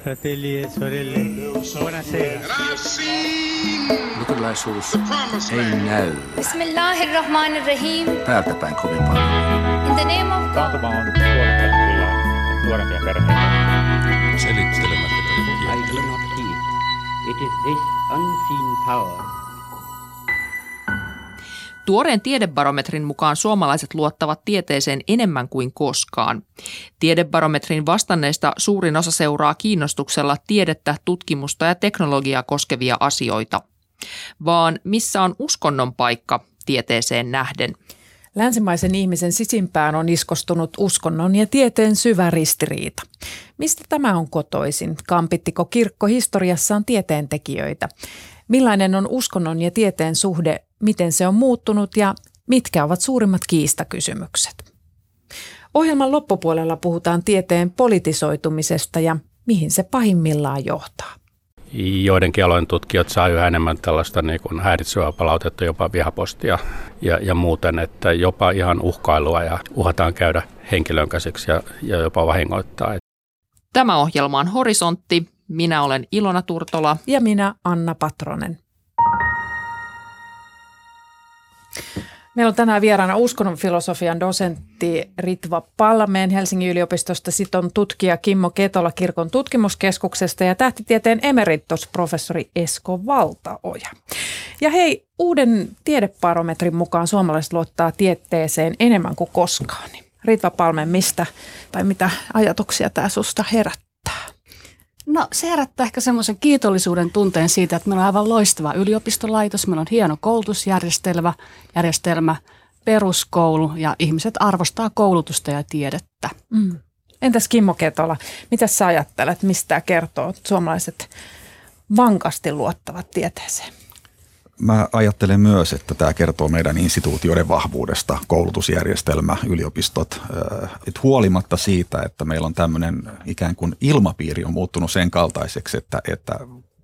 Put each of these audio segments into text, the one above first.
fratelli e sorelle, buonasera. Look at Jesus. Hey now. Bismillah ar-Rahman ar-Rahim. Päätetään kovin paljon. In the name of God. on suorempia kyliä, suorempia It is this unseen power Tuoreen tiedebarometrin mukaan suomalaiset luottavat tieteeseen enemmän kuin koskaan. Tiedebarometrin vastanneista suurin osa seuraa kiinnostuksella tiedettä, tutkimusta ja teknologiaa koskevia asioita. Vaan missä on uskonnon paikka tieteeseen nähden? Länsimaisen ihmisen sisimpään on iskostunut uskonnon ja tieteen syvä ristiriita. Mistä tämä on kotoisin? Kampittiko kirkko historiassaan tieteentekijöitä? Millainen on uskonnon ja tieteen suhde, miten se on muuttunut ja mitkä ovat suurimmat kiistakysymykset? Ohjelman loppupuolella puhutaan tieteen politisoitumisesta ja mihin se pahimmillaan johtaa. Joidenkin alojen tutkijat saa yhä enemmän tällaista niin kuin häiritsevää palautetta, jopa vihapostia ja, ja muuten, että jopa ihan uhkailua ja uhataan käydä henkilön käsiksi ja, ja jopa vahingoittaa. Tämä ohjelma on Horisontti. Minä olen Ilona Turtola. Ja minä Anna Patronen. Meillä on tänään vieraana uskonnon filosofian dosentti Ritva Palmeen Helsingin yliopistosta, siton tutkija Kimmo Ketola kirkon tutkimuskeskuksesta ja tähtitieteen emeritusprofessori Esko Valtaoja. Ja hei, uuden tiedeparometrin mukaan suomalaiset luottaa tieteeseen enemmän kuin koskaan. Ritva Palmeen, mistä tai mitä ajatuksia tämä susta herättää? No se herättää ehkä semmoisen kiitollisuuden tunteen siitä, että meillä on aivan loistava yliopistolaitos, meillä on hieno koulutusjärjestelmä, järjestelmä, peruskoulu ja ihmiset arvostaa koulutusta ja tiedettä. Mm. Entäs Kimmo Ketola, mitä sä ajattelet, mistä kertoo, suomalaiset vankasti luottavat tieteeseen? Mä ajattelen myös, että tämä kertoo meidän instituutioiden vahvuudesta, koulutusjärjestelmä, yliopistot. Että huolimatta siitä, että meillä on tämmöinen ikään kuin ilmapiiri on muuttunut sen kaltaiseksi, että, että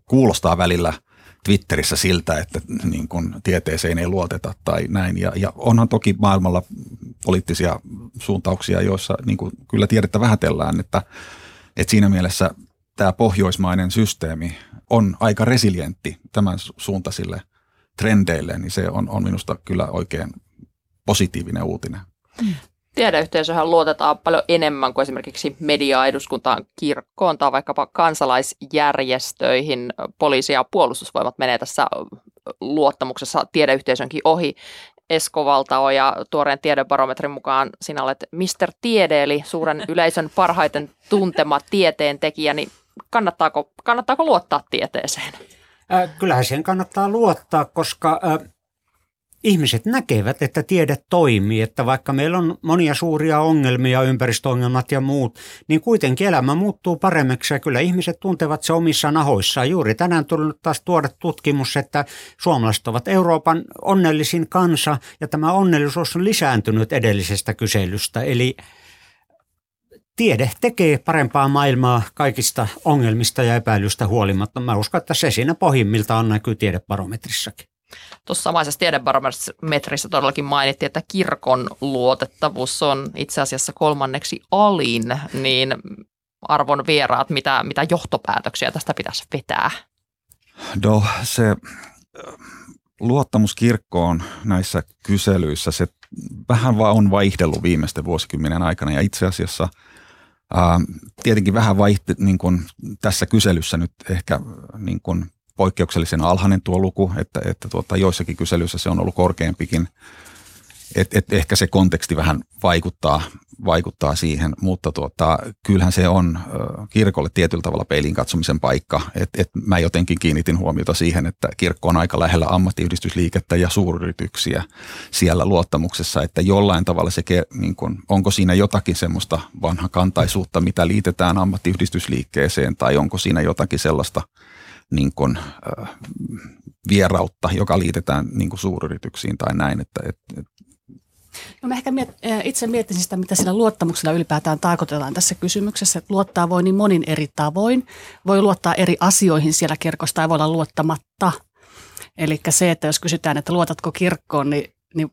kuulostaa välillä Twitterissä siltä, että niin kuin tieteeseen ei luoteta tai näin. Ja, ja onhan toki maailmalla poliittisia suuntauksia, joissa niin kuin kyllä tiedettä vähätellään, että, että siinä mielessä tämä pohjoismainen systeemi on aika resilientti tämän suuntaisille – trendeille, niin se on, on minusta kyllä oikein positiivinen uutinen. Tiedeyhteisöhän luotetaan paljon enemmän kuin esimerkiksi mediaa, eduskuntaan, kirkkoon tai vaikkapa kansalaisjärjestöihin. Poliisi ja puolustusvoimat menee tässä luottamuksessa tiedeyhteisönkin ohi. Esko Valtaoja tuoreen tiedebarometrin mukaan sinä olet Mr. Tiede, eli suuren yleisön parhaiten tuntema tieteentekijä, niin kannattaako, kannattaako luottaa tieteeseen? Kyllähän siihen kannattaa luottaa, koska äh, ihmiset näkevät, että tiede toimii, että vaikka meillä on monia suuria ongelmia, ympäristöongelmat ja muut, niin kuitenkin elämä muuttuu paremmaksi ja kyllä ihmiset tuntevat se omissa nahoissaan. Juuri tänään tullut taas tuoda tutkimus, että suomalaiset ovat Euroopan onnellisin kansa ja tämä onnellisuus on lisääntynyt edellisestä kyselystä. Eli tiede tekee parempaa maailmaa kaikista ongelmista ja epäilystä huolimatta. Mä uskon, että se siinä pohjimmiltaan näkyy tiedebarometrissakin. Tuossa samaisessa tiedebarometrissa todellakin mainittiin, että kirkon luotettavuus on itse asiassa kolmanneksi alin, niin arvon vieraat, mitä, mitä johtopäätöksiä tästä pitäisi vetää? No se luottamus kirkkoon näissä kyselyissä, se vähän vaan on vaihdellut viimeisten vuosikymmenen aikana ja itse asiassa – tietenkin vähän vaihti niin kuin tässä kyselyssä nyt ehkä niin kuin poikkeuksellisen alhainen tuo luku, että, että tuota, joissakin kyselyissä se on ollut korkeampikin. Et, et ehkä se konteksti vähän vaikuttaa, vaikuttaa siihen, mutta tuota, kyllähän se on kirkolle tietyllä tavalla peiliin katsomisen paikka. Et, et mä jotenkin kiinnitin huomiota siihen, että kirkko on aika lähellä ammattiyhdistysliikettä ja suuryrityksiä siellä luottamuksessa, että jollain tavalla se, niin kun, onko siinä jotakin semmoista vanha kantaisuutta, mitä liitetään ammattiyhdistysliikkeeseen tai onko siinä jotakin sellaista niin kun, äh, vierautta, joka liitetään niin kuin suuryrityksiin tai näin, että et, et, No mä ehkä miet, itse miettisin sitä, mitä sillä luottamuksella ylipäätään tarkoitetaan tässä kysymyksessä. Luottaa voi niin monin eri tavoin. Voi luottaa eri asioihin siellä kirkosta ja voi olla luottamatta. Eli se, että jos kysytään, että luotatko kirkkoon, niin, niin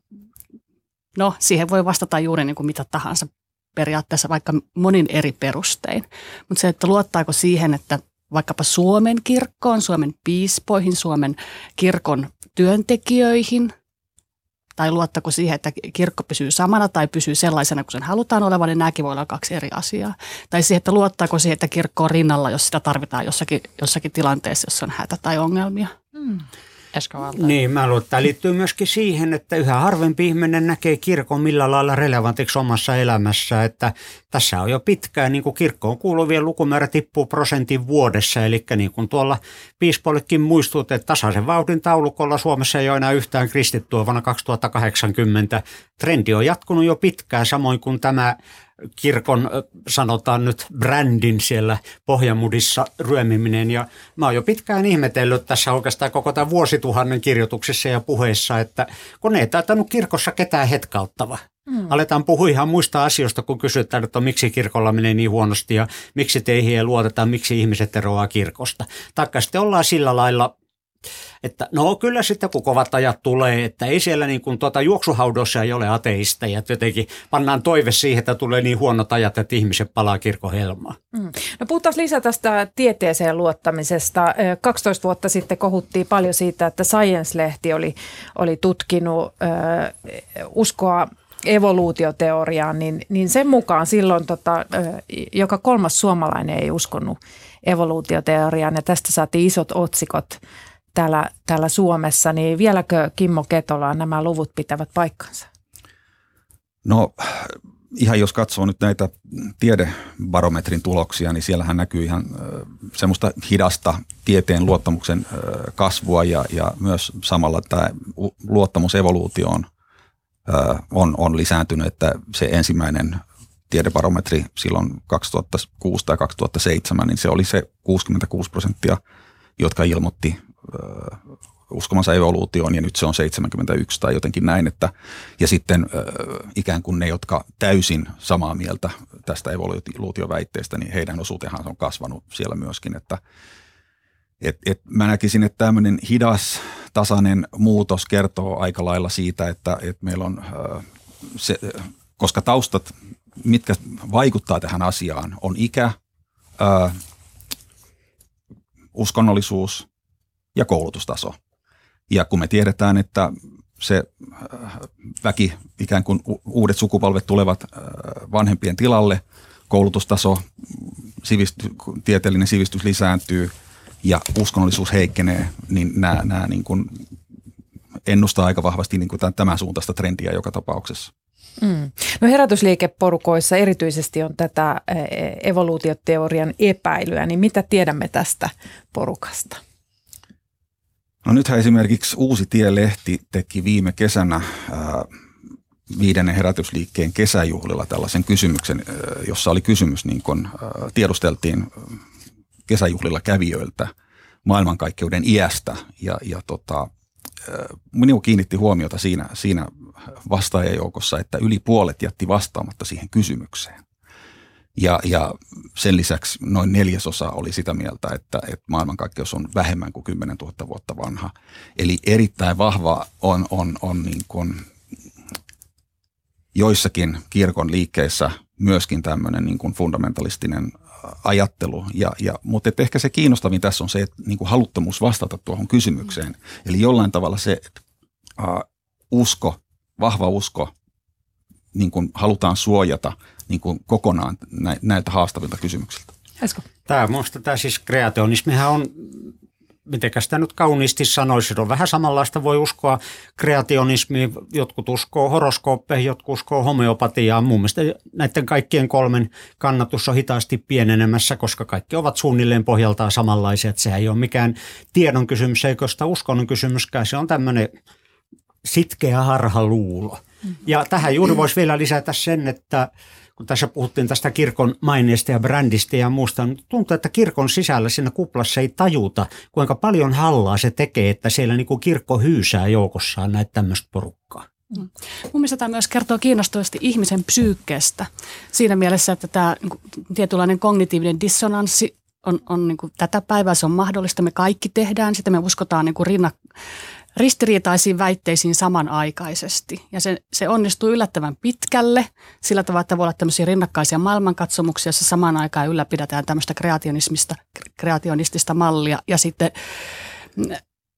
no siihen voi vastata juuri niin kuin mitä tahansa periaatteessa vaikka monin eri perustein. Mutta se, että luottaako siihen, että vaikkapa Suomen kirkkoon, Suomen piispoihin, Suomen kirkon työntekijöihin – tai luottako siihen, että kirkko pysyy samana tai pysyy sellaisena kuin sen halutaan olevan, niin nämäkin voi olla kaksi eri asiaa. Tai siihen, että luottaako siihen, että kirkko on rinnalla, jos sitä tarvitaan jossakin, jossakin tilanteessa, jossa on hätä tai ongelmia. Hmm. Niin, mä luulen, että tämä liittyy myöskin siihen, että yhä harvempi ihminen näkee kirkon millä lailla relevantiksi omassa elämässä. Että tässä on jo pitkään, niin kuin kirkkoon kuuluvien lukumäärä tippuu prosentin vuodessa. Eli niin kuin tuolla piispolikin muistut, että tasaisen vauhdin taulukolla Suomessa ei ole enää yhtään kristittyä vuonna 2080. Trendi on jatkunut jo pitkään, samoin kuin tämä kirkon, sanotaan nyt brändin siellä Pohjamudissa ryömiminen. Ja mä oon jo pitkään ihmetellyt tässä oikeastaan koko tämän vuosituhannen kirjoituksissa ja puheissa, että kun ei taitanut kirkossa ketään hetkauttava. Hmm. Aletaan puhua ihan muista asioista, kun kysytään, että miksi kirkolla menee niin huonosti ja miksi teihin ei luoteta, miksi ihmiset eroaa kirkosta. Taikka sitten ollaan sillä lailla että no kyllä sitten kun kovat ajat tulee, että ei siellä niin kuin tuota juoksuhaudossa ei ole ateisteja, että jotenkin pannaan toive siihen, että tulee niin huonot ajat, että ihmiset palaa kirkohelmaan. Mm. No puhutaan lisää tästä tieteeseen luottamisesta. 12 vuotta sitten kohuttiin paljon siitä, että Science-lehti oli, oli tutkinut äh, uskoa evoluutioteoriaan, niin, niin sen mukaan silloin tota, joka kolmas suomalainen ei uskonut evoluutioteoriaan ja tästä saatiin isot otsikot täällä, täällä Suomessa, niin vieläkö Kimmo Ketola nämä luvut pitävät paikkansa? No ihan jos katsoo nyt näitä tiedebarometrin tuloksia, niin siellähän näkyy ihan semmoista hidasta tieteen luottamuksen kasvua ja, ja myös samalla tämä luottamus evoluutioon on, on lisääntynyt, että se ensimmäinen tiedebarometri silloin 2006 tai 2007, niin se oli se 66 prosenttia, jotka ilmoitti uskomansa evoluutioon ja nyt se on 71 tai jotenkin näin. Että, ja sitten ikään kuin ne, jotka täysin samaa mieltä tästä evoluutioväitteestä, niin heidän osuutenhan on kasvanut siellä myöskin. Että, et, et mä näkisin, että tämmöinen hidas, tasainen muutos kertoo aika lailla siitä, että, että meillä on se, koska taustat, mitkä vaikuttaa tähän asiaan, on ikä, uskonnollisuus, ja koulutustaso. Ja kun me tiedetään, että se äh, väki, ikään kuin uudet sukupolvet tulevat äh, vanhempien tilalle, koulutustaso, sivisty, tieteellinen sivistys lisääntyy ja uskonnollisuus heikkenee, niin nämä, nämä niin kuin ennustaa aika vahvasti niin kuin tämän suuntaista trendiä joka tapauksessa. Mm. No herätysliikeporukoissa erityisesti on tätä evoluutioteorian epäilyä, niin mitä tiedämme tästä porukasta? No nythän esimerkiksi Uusi Tie-lehti teki viime kesänä ää, viidennen herätysliikkeen kesäjuhlilla tällaisen kysymyksen, ää, jossa oli kysymys, niin kun ää, tiedusteltiin kesäjuhlilla kävijöiltä maailmankaikkeuden iästä ja, ja tota, minua kiinnitti huomiota siinä, siinä vastaajajoukossa, että yli puolet jätti vastaamatta siihen kysymykseen. Ja, ja sen lisäksi noin neljäsosa oli sitä mieltä, että, että maailmankaikkeus on vähemmän kuin 10 000 vuotta vanha. Eli erittäin vahva on, on, on niin kuin joissakin kirkon liikkeissä myöskin tämmöinen niin kuin fundamentalistinen ajattelu. Ja, ja, mutta että ehkä se kiinnostavin tässä on se, että niin kuin haluttomuus vastata tuohon kysymykseen. Eli jollain tavalla se että, uh, usko, vahva usko, niin kuin halutaan suojata – niin kuin kokonaan näiltä haastavilta kysymyksiltä. Esko. Tämä minusta tämä siis kreationismihan on, miten sitä nyt kauniisti sanoisi, on vähän samanlaista, voi uskoa kreationismiin, jotkut uskoo horoskooppeihin, jotkut uskoo homeopatiaan. Mun mielestä näiden kaikkien kolmen kannatus on hitaasti pienenemässä, koska kaikki ovat suunnilleen pohjaltaan samanlaisia, että sehän ei ole mikään tiedon kysymys, eikä sitä uskonnon kysymyskään, se on tämmöinen sitkeä harhaluulo. Mm-hmm. Ja tähän juuri voisi vielä lisätä sen, että tässä puhuttiin tästä kirkon maineesta ja brändistä ja muusta, niin tuntuu, että kirkon sisällä siinä kuplassa ei tajuta, kuinka paljon hallaa se tekee, että siellä niin kuin kirkko hyysää joukossaan näitä tämmöistä porukkaa. Mm. Mun mielestä tämä myös kertoo kiinnostavasti ihmisen psyykkeestä siinä mielessä, että tämä niin tietynlainen kognitiivinen dissonanssi on, on niin kuin tätä päivää, se on mahdollista, me kaikki tehdään sitä, me uskotaan niin kuin rinnak, ristiriitaisiin väitteisiin samanaikaisesti. Ja se, se onnistuu yllättävän pitkälle sillä tavalla, että voi olla tämmöisiä rinnakkaisia maailmankatsomuksia, jossa samaan aikaan ylläpidetään tämmöistä kreationismista, kreationistista mallia ja sitten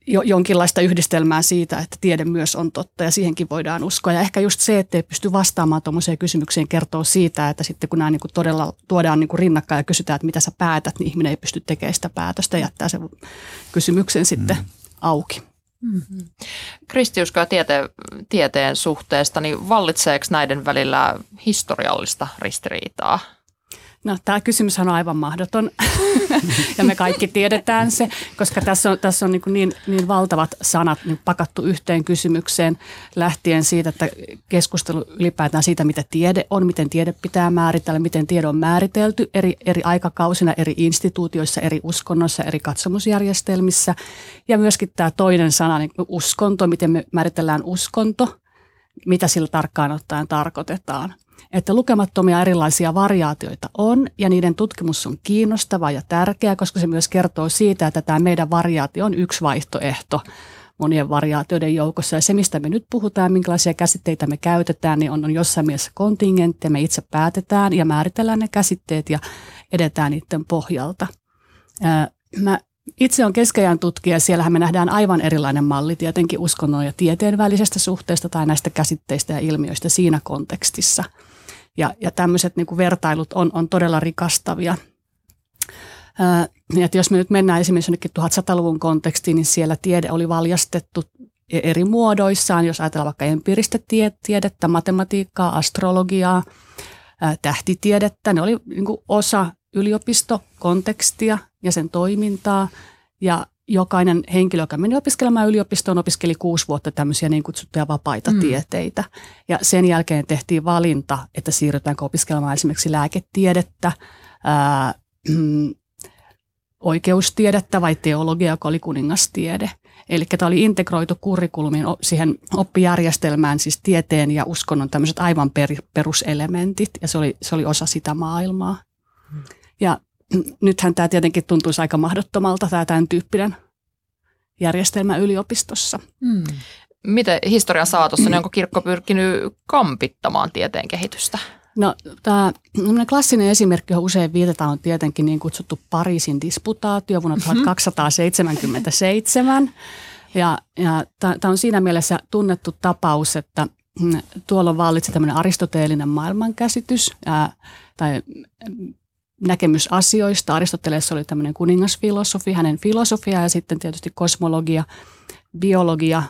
jo, jonkinlaista yhdistelmää siitä, että tiede myös on totta ja siihenkin voidaan uskoa. Ja ehkä just se, että ei pysty vastaamaan tuommoiseen kysymykseen, kertoo siitä, että sitten kun nämä niin kuin todella tuodaan niin kuin rinnakkain ja kysytään, että mitä sä päätät, niin ihminen ei pysty tekemään sitä päätöstä ja jättää sen kysymyksen sitten mm. auki. Mm-hmm. Kristiusko ja tiete, tieteen suhteesta, niin vallitseeko näiden välillä historiallista ristiriitaa? No tämä kysymys on aivan mahdoton. Ja me kaikki tiedetään se, koska tässä on, tässä on niin, niin, niin valtavat sanat niin pakattu yhteen kysymykseen lähtien siitä, että keskustelu ylipäätään siitä, mitä tiede on, miten tiede pitää määritellä, miten tiede on määritelty eri, eri aikakausina, eri instituutioissa, eri uskonnoissa, eri katsomusjärjestelmissä. Ja myöskin tämä toinen sana, niin uskonto, miten me määritellään uskonto, mitä sillä tarkkaan ottaen tarkoitetaan – että lukemattomia erilaisia variaatioita on ja niiden tutkimus on kiinnostavaa ja tärkeää, koska se myös kertoo siitä, että tämä meidän variaatio on yksi vaihtoehto monien variaatioiden joukossa. Ja se, mistä me nyt puhutaan, minkälaisia käsitteitä me käytetään, niin on, on jossain mielessä kontingentti. Me itse päätetään ja määritellään ne käsitteet ja edetään niiden pohjalta. Mä itse on keskeään tutkija, siellähän me nähdään aivan erilainen malli tietenkin uskonnon ja tieteen välisestä suhteesta tai näistä käsitteistä ja ilmiöistä siinä kontekstissa – ja, ja tämmöiset niin kuin vertailut on, on todella rikastavia. Ää, että jos me nyt mennään esimerkiksi jonnekin 1100-luvun kontekstiin, niin siellä tiede oli valjastettu e-, eri muodoissaan, jos ajatellaan vaikka empiiristä tiedettä, matematiikkaa, astrologiaa, ää, tähtitiedettä. Ne oli niin kuin osa yliopistokontekstia ja sen toimintaa. Ja jokainen henkilö, joka meni opiskelemaan yliopistoon, opiskeli kuusi vuotta tämmöisiä niin kutsuttuja vapaita mm. tieteitä. Ja sen jälkeen tehtiin valinta, että siirrytäänkö opiskelemaan esimerkiksi lääketiedettä, ää, mm, oikeustiedettä vai teologia, joka oli kuningastiede. Eli tämä oli integroitu kurrikulumiin siihen oppijärjestelmään, siis tieteen ja uskonnon tämmöiset aivan per, peruselementit, ja se oli, se oli osa sitä maailmaa. Mm. Ja nythän tämä tietenkin tuntuisi aika mahdottomalta, tämä tämän tyyppinen järjestelmä yliopistossa. Hmm. Miten historian saatossa, niin onko kirkko pyrkinyt kampittamaan tieteen kehitystä? No tämä klassinen esimerkki, johon usein viitataan, on tietenkin niin kutsuttu Pariisin disputaatio vuonna 1277. Ja, ja tämä on siinä mielessä tunnettu tapaus, että mm, tuolla vallitsi tämmöinen aristoteellinen maailmankäsitys ää, tai näkemys asioista. Aristoteles oli tämmöinen kuningasfilosofi, hänen filosofia ja sitten tietysti kosmologia, biologia,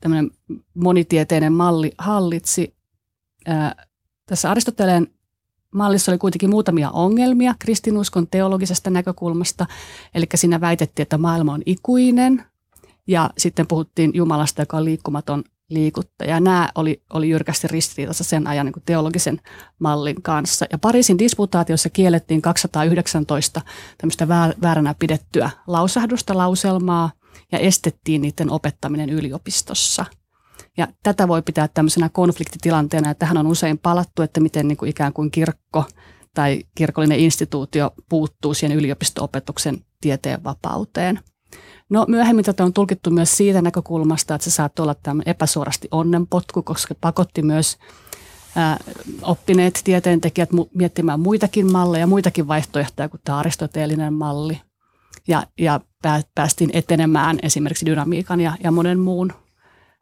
tämmöinen monitieteinen malli hallitsi. Ää, tässä Aristoteleen mallissa oli kuitenkin muutamia ongelmia kristinuskon teologisesta näkökulmasta. Eli siinä väitettiin, että maailma on ikuinen ja sitten puhuttiin Jumalasta, joka on liikkumaton liikuttaja. Nämä oli, oli jyrkästi ristiriidassa sen ajan niin teologisen mallin kanssa. Ja Pariisin disputaatiossa kiellettiin 219 tämmöistä vääränä pidettyä lausahdusta, lauselmaa ja estettiin niiden opettaminen yliopistossa. Ja tätä voi pitää tämmöisenä konfliktitilanteena, että tähän on usein palattu, että miten niin kuin ikään kuin kirkko tai kirkollinen instituutio puuttuu siihen yliopisto-opetuksen tieteen vapauteen – No myöhemmin tätä on tulkittu myös siitä näkökulmasta, että se saattoi olla tämmöinen epäsuorasti onnenpotku, koska pakotti myös ää, oppineet tieteentekijät mu- miettimään muitakin malleja, muitakin vaihtoehtoja kuin tämä aristoteellinen malli. Ja, ja päästiin etenemään esimerkiksi dynamiikan ja, ja monen muun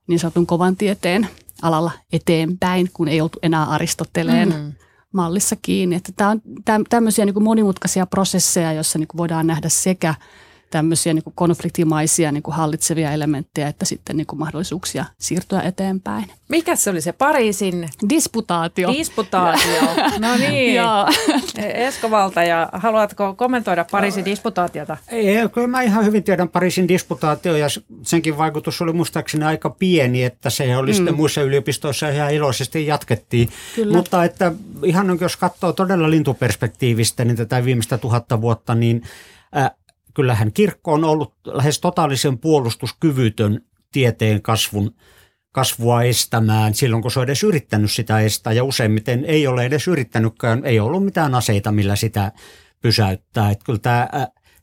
niin sanotun kovan tieteen alalla eteenpäin, kun ei oltu enää Aristoteleen mm-hmm. mallissa kiinni. Että tämä on tämmöisiä niin kuin monimutkaisia prosesseja, joissa niin kuin voidaan nähdä sekä – tämmöisiä niin kuin konfliktimaisia niin kuin hallitsevia elementtejä, että sitten niin kuin mahdollisuuksia siirtyä eteenpäin. Mikä se oli se Pariisin? Disputaatio. Disputaatio, no niin. Esko Valta, ja haluatko kommentoida Pariisin disputaatiota? Ei, kyllä mä ihan hyvin tiedän Pariisin disputaatio ja senkin vaikutus oli muistaakseni aika pieni, että se oli mm. sitten muissa yliopistoissa ihan iloisesti jatkettiin. Kyllä. Mutta että ihan jos katsoo todella lintuperspektiivistä niin tätä viimeistä tuhatta vuotta, niin kyllähän kirkko on ollut lähes totaalisen puolustuskyvytön tieteen kasvun kasvua estämään silloin, kun se on edes yrittänyt sitä estää ja useimmiten ei ole edes yrittänytkään, ei ollut mitään aseita, millä sitä pysäyttää. Että kyllä tämä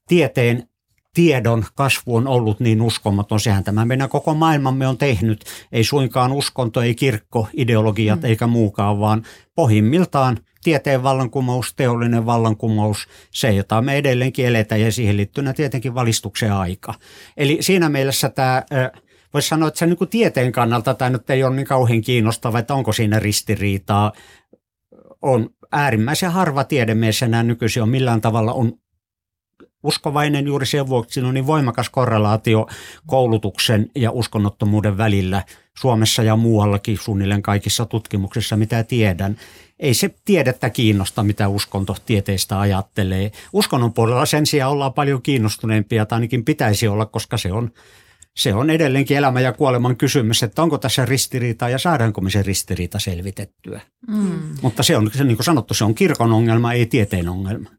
tieteen, tiedon kasvu on ollut niin uskomaton. Sehän tämä meidän koko maailmamme on tehnyt. Ei suinkaan uskonto, ei kirkko, ideologiat mm. eikä muukaan, vaan pohjimmiltaan tieteen vallankumous, teollinen vallankumous, se jota me edelleenkin eletään ja siihen liittynä tietenkin valistuksen aika. Eli siinä mielessä tämä voisi sanoa, että se niin kuin tieteen kannalta tämä nyt ei ole niin kauhean kiinnostava, että onko siinä ristiriitaa. On äärimmäisen harva tiedemies enää nykyisin on millään tavalla on uskovainen juuri sen vuoksi, siinä on niin voimakas korrelaatio koulutuksen ja uskonnottomuuden välillä Suomessa ja muuallakin suunnilleen kaikissa tutkimuksissa, mitä tiedän. Ei se tiedettä kiinnosta, mitä uskonto tieteistä ajattelee. Uskonnon puolella sen sijaan ollaan paljon kiinnostuneempia, tai ainakin pitäisi olla, koska se on se on edelleenkin elämän ja kuoleman kysymys, että onko tässä ristiriita ja saadaanko me se ristiriita selvitettyä. Mm. Mutta se on, niin kuin sanottu, se on kirkon ongelma, ei tieteen ongelma.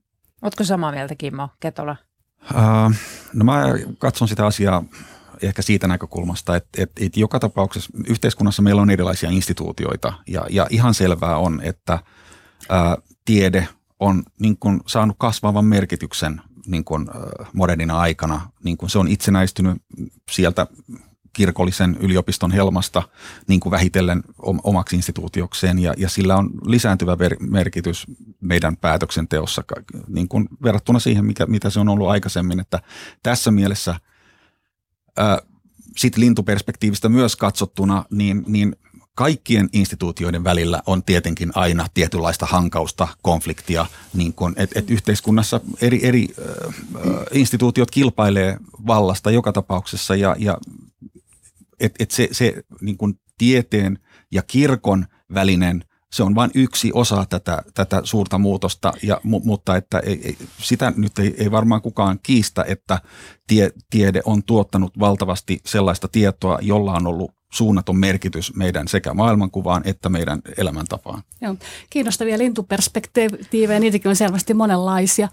Oletko samaa mieltä, Kimmo Ketola? Uh, no mä katson sitä asiaa ehkä siitä näkökulmasta, että, että, että joka tapauksessa yhteiskunnassa meillä on erilaisia instituutioita ja, ja ihan selvää on, että ää, tiede on niin kuin saanut kasvavan merkityksen niin kuin, modernina aikana. Niin kuin se on itsenäistynyt sieltä kirkollisen yliopiston helmasta niin kuin vähitellen omaksi instituutiokseen ja, ja sillä on lisääntyvä merkitys meidän päätöksenteossa niin kuin verrattuna siihen, mikä, mitä se on ollut aikaisemmin. Että tässä mielessä sitten lintuperspektiivistä myös katsottuna, niin, niin kaikkien instituutioiden välillä on tietenkin aina tietynlaista hankausta, konfliktia, niin kun, et, yhteiskunnassa eri, eri äh, instituutiot kilpailee vallasta joka tapauksessa ja, ja et, et se, se niin kun tieteen ja kirkon välinen se on vain yksi osa tätä, tätä suurta muutosta, ja, mutta että ei, ei, sitä nyt ei, ei varmaan kukaan kiistä, että tie, tiede on tuottanut valtavasti sellaista tietoa, jolla on ollut suunnaton merkitys meidän sekä maailmankuvaan että meidän elämäntapaan. Joo. Kiinnostavia lintuperspektiivejä, niitäkin on selvästi monenlaisia.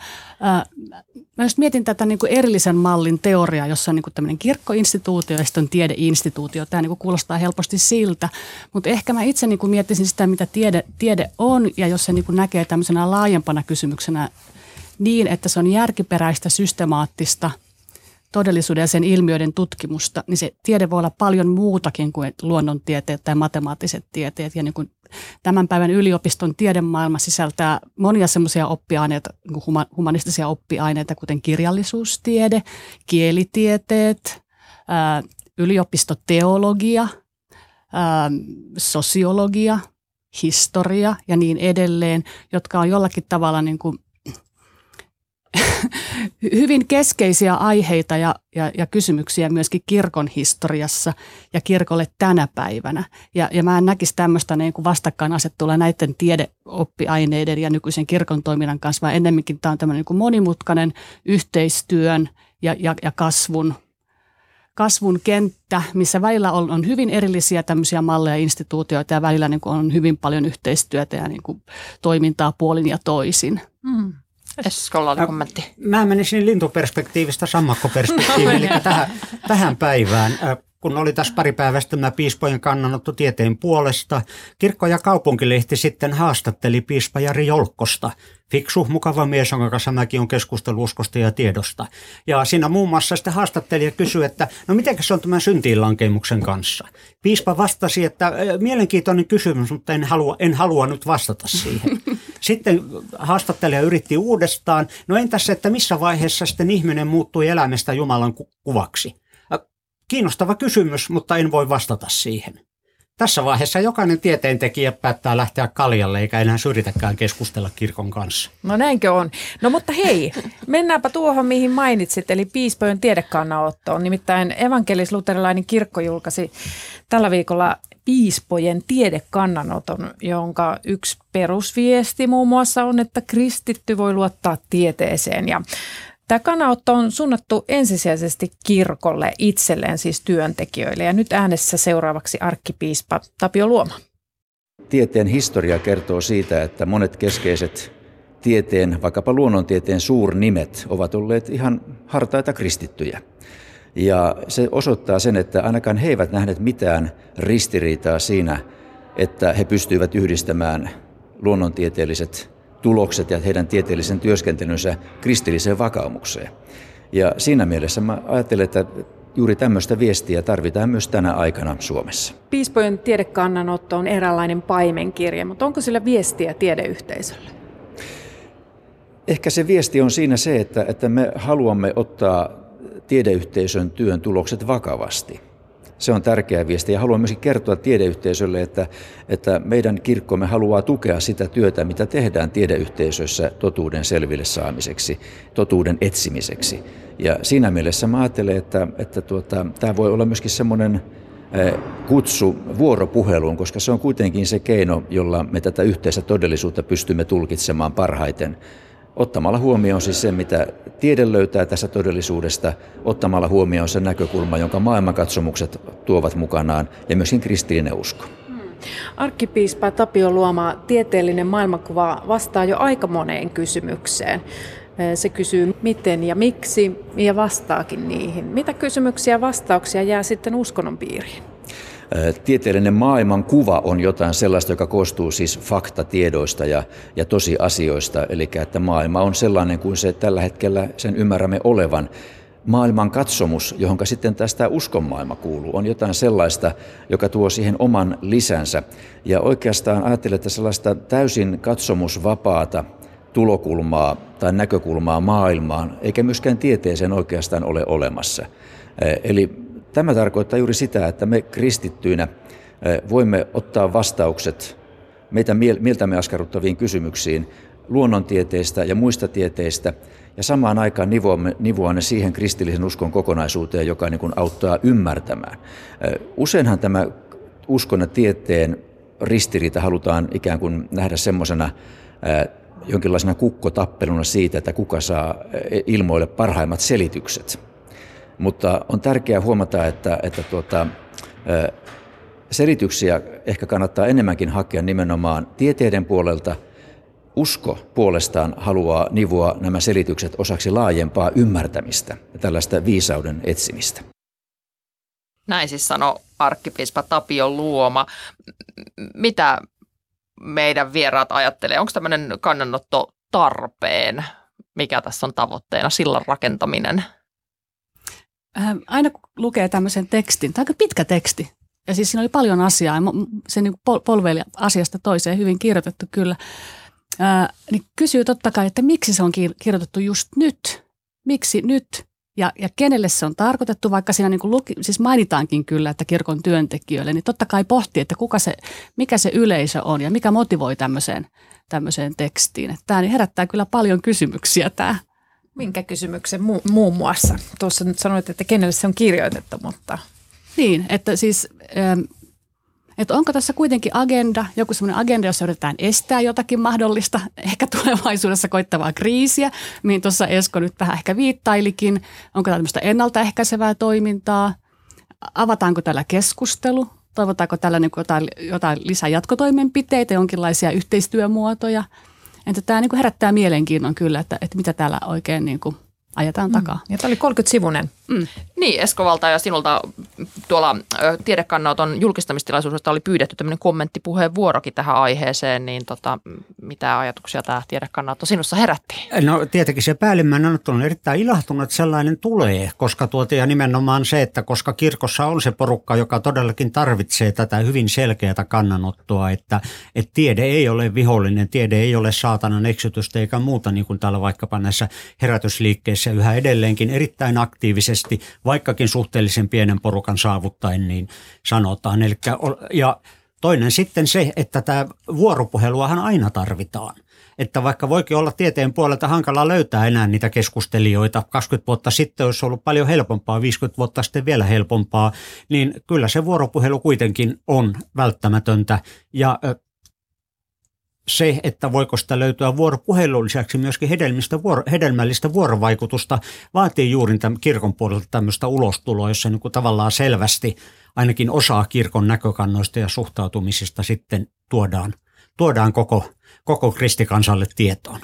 Mä just mietin tätä niin kuin erillisen mallin teoriaa, jossa on niin kuin tämmöinen kirkkoinstituutio ja sitten on tiedeinstituutio. Tämä niin kuin kuulostaa helposti siltä, mutta ehkä mä itse niin kuin miettisin sitä, mitä tiede, tiede on ja jos se niin kuin näkee tämmöisenä laajempana kysymyksenä niin, että se on järkiperäistä, systemaattista – todellisuuden ja sen ilmiöiden tutkimusta, niin se tiede voi olla paljon muutakin kuin luonnontieteet tai matemaattiset tieteet. Ja niin kuin tämän päivän yliopiston tiedemaailma sisältää monia semmoisia oppiaineita, niin humanistisia oppiaineita, kuten kirjallisuustiede, kielitieteet, yliopistoteologia, sosiologia, historia ja niin edelleen, jotka on jollakin tavalla niin kuin hyvin keskeisiä aiheita ja, ja, ja kysymyksiä myöskin kirkon historiassa ja kirkolle tänä päivänä. Ja, ja mä en näkisi tämmöistä niin kuin vastakkainasettelua näiden tiedeoppiaineiden ja nykyisen kirkon toiminnan kanssa, vaan ennemminkin tämä on tämmöinen niin kuin monimutkainen yhteistyön ja, ja, ja kasvun kasvun kenttä, missä välillä on, on hyvin erillisiä tämmöisiä malleja instituutioita ja välillä niin kuin on hyvin paljon yhteistyötä ja niin kuin toimintaa puolin ja toisin. Mm. Eskolla oli kommentti. Mä menisin lintuperspektiivistä sammakkoperspektiiviin, no, eli tähän, tähän päivään kun oli tässä pari päivästä tämä piispojen kannanotto tieteen puolesta, kirkko- ja kaupunkilehti sitten haastatteli piispa Jari Jolkkosta, fiksu, mukava mies, jonka kanssa mäkin on keskustellut uskosta ja tiedosta. Ja siinä muun muassa sitten haastattelija kysyi, että no miten se on tämän syntiinlankemuksen kanssa? Piispa vastasi, että mielenkiintoinen kysymys, mutta en halua, en halua nyt vastata siihen. Sitten haastattelija yritti uudestaan, no entäs, että missä vaiheessa sitten ihminen muuttui elämästä Jumalan kuvaksi? Kiinnostava kysymys, mutta en voi vastata siihen. Tässä vaiheessa jokainen tieteentekijä päättää lähteä kaljalle eikä enää yritäkään keskustella kirkon kanssa. No näinkö on. No mutta hei, mennäänpä tuohon mihin mainitsit, eli piispojen tiedekannanottoon. Nimittäin evankelis-luterilainen kirkko julkaisi tällä viikolla piispojen tiedekannanoton, jonka yksi perusviesti muun muassa on, että kristitty voi luottaa tieteeseen. Ja Tämä kannanotto on suunnattu ensisijaisesti kirkolle itselleen, siis työntekijöille. Ja nyt äänessä seuraavaksi arkkipiispa Tapio Luoma. Tieteen historia kertoo siitä, että monet keskeiset tieteen, vaikkapa luonnontieteen suurnimet ovat olleet ihan hartaita kristittyjä. Ja se osoittaa sen, että ainakaan he eivät nähneet mitään ristiriitaa siinä, että he pystyivät yhdistämään luonnontieteelliset tulokset ja heidän tieteellisen työskentelynsä kristilliseen vakaumukseen. Ja siinä mielessä mä ajattelen, että juuri tämmöistä viestiä tarvitaan myös tänä aikana Suomessa. Piispojen tiedekannanotto on eräänlainen paimenkirje, mutta onko sillä viestiä tiedeyhteisölle? Ehkä se viesti on siinä se, että, että me haluamme ottaa tiedeyhteisön työn tulokset vakavasti. Se on tärkeä viesti ja haluan myöskin kertoa tiedeyhteisölle, että, että meidän kirkkomme haluaa tukea sitä työtä, mitä tehdään tiedeyhteisössä totuuden selville saamiseksi, totuuden etsimiseksi. Ja siinä mielessä mä ajattelen, että, että tuota, tämä voi olla myöskin semmoinen kutsu vuoropuheluun, koska se on kuitenkin se keino, jolla me tätä yhteistä todellisuutta pystymme tulkitsemaan parhaiten ottamalla huomioon siis se, mitä tiede löytää tässä todellisuudesta, ottamalla huomioon se näkökulma, jonka maailmankatsomukset tuovat mukanaan ja myöskin kristillinen usko. Hmm. Arkkipiispa Tapio Luoma, tieteellinen maailmankuva vastaa jo aika moneen kysymykseen. Se kysyy miten ja miksi ja vastaakin niihin. Mitä kysymyksiä ja vastauksia jää sitten uskonnon piiriin? Tieteellinen maailmankuva on jotain sellaista, joka koostuu siis faktatiedoista ja, ja tosiasioista, eli että maailma on sellainen kuin se tällä hetkellä sen ymmärrämme olevan. Maailman katsomus, johon sitten tästä uskonmaailma kuuluu, on jotain sellaista, joka tuo siihen oman lisänsä. Ja oikeastaan ajattelen, että sellaista täysin katsomusvapaata tulokulmaa tai näkökulmaa maailmaan, eikä myöskään tieteeseen oikeastaan ole olemassa. Eli Tämä tarkoittaa juuri sitä, että me kristittyinä voimme ottaa vastaukset meitä mieltämme askarruttaviin kysymyksiin luonnontieteistä ja muista tieteistä ja samaan aikaan nivoa ne siihen kristillisen uskon kokonaisuuteen, joka niin kuin auttaa ymmärtämään. Useinhan tämä uskon ja tieteen ristiriita halutaan ikään kuin nähdä semmoisena jonkinlaisena kukkotappeluna siitä, että kuka saa ilmoille parhaimmat selitykset. Mutta on tärkeää huomata, että, että tuota, selityksiä ehkä kannattaa enemmänkin hakea nimenomaan tieteiden puolelta. Usko puolestaan haluaa nivoa nämä selitykset osaksi laajempaa ymmärtämistä ja tällaista viisauden etsimistä. Näin siis sanoi arkkipiispa Tapio Luoma. Mitä meidän vieraat ajattelee? Onko tämmöinen kannanotto tarpeen? Mikä tässä on tavoitteena, sillan rakentaminen? Äh, aina kun lukee tämmöisen tekstin, tämä on aika pitkä teksti, ja siis siinä oli paljon asiaa, se niin polveili asiasta toiseen, hyvin kirjoitettu kyllä, äh, niin kysyy totta kai, että miksi se on kirjoitettu just nyt, miksi nyt, ja, ja kenelle se on tarkoitettu, vaikka siinä niin luki, siis mainitaankin kyllä, että kirkon työntekijöille, niin totta kai pohtii, että kuka se, mikä se yleisö on ja mikä motivoi tämmöiseen, tämmöiseen tekstiin. Että tämä niin herättää kyllä paljon kysymyksiä tämä. Minkä kysymyksen mu- muun muassa? Tuossa nyt sanoit, että kenelle se on kirjoitettu, mutta... Niin, että siis... Että onko tässä kuitenkin agenda, joku semmoinen agenda, jossa yritetään estää jotakin mahdollista, ehkä tulevaisuudessa koittavaa kriisiä, mihin tuossa Esko nyt vähän ehkä viittailikin. Onko tämä tämmöistä ennaltaehkäisevää toimintaa? Avataanko tällä keskustelu? Toivotaanko tällä niin jotain, jotain lisäjatkotoimenpiteitä, jonkinlaisia yhteistyömuotoja – että tämä niin kuin herättää mielenkiinnon kyllä, että, että mitä täällä oikein niin kuin ajetaan mm. takaa. Ja tämä oli 30-sivunen. Mm. Niin, Eskovalta ja sinulta tuolla tiedekannauton julkistamistilaisuudesta oli pyydetty tämmöinen kommenttipuheenvuorokin tähän aiheeseen, niin tota, mitä ajatuksia tämä tiedekannauto sinussa herätti? No tietenkin se päällimmäinen on erittäin ilahtunut, että sellainen tulee, koska tuote ja nimenomaan se, että koska kirkossa on se porukka, joka todellakin tarvitsee tätä hyvin selkeää kannanottoa, että, että tiede ei ole vihollinen, tiede ei ole saatanan eksytystä eikä muuta, niin kuin täällä vaikkapa näissä herätysliikkeissä yhä edelleenkin erittäin aktiivisesti aktiivisesti, vaikkakin suhteellisen pienen porukan saavuttaen, niin sanotaan. Elikkä, ja toinen sitten se, että tämä vuoropuheluahan aina tarvitaan. Että vaikka voikin olla tieteen puolelta hankala löytää enää niitä keskustelijoita, 20 vuotta sitten olisi ollut paljon helpompaa, 50 vuotta sitten vielä helpompaa, niin kyllä se vuoropuhelu kuitenkin on välttämätöntä. Ja se, että voiko sitä löytyä vuoropuhelun lisäksi myöskin hedelmistä vuoro, hedelmällistä vuorovaikutusta, vaatii juuri tämän kirkon puolelta tämmöistä ulostuloa, jossa niin kuin tavallaan selvästi ainakin osaa kirkon näkökannoista ja suhtautumisista sitten tuodaan, tuodaan koko, koko kristikansalle tietoon.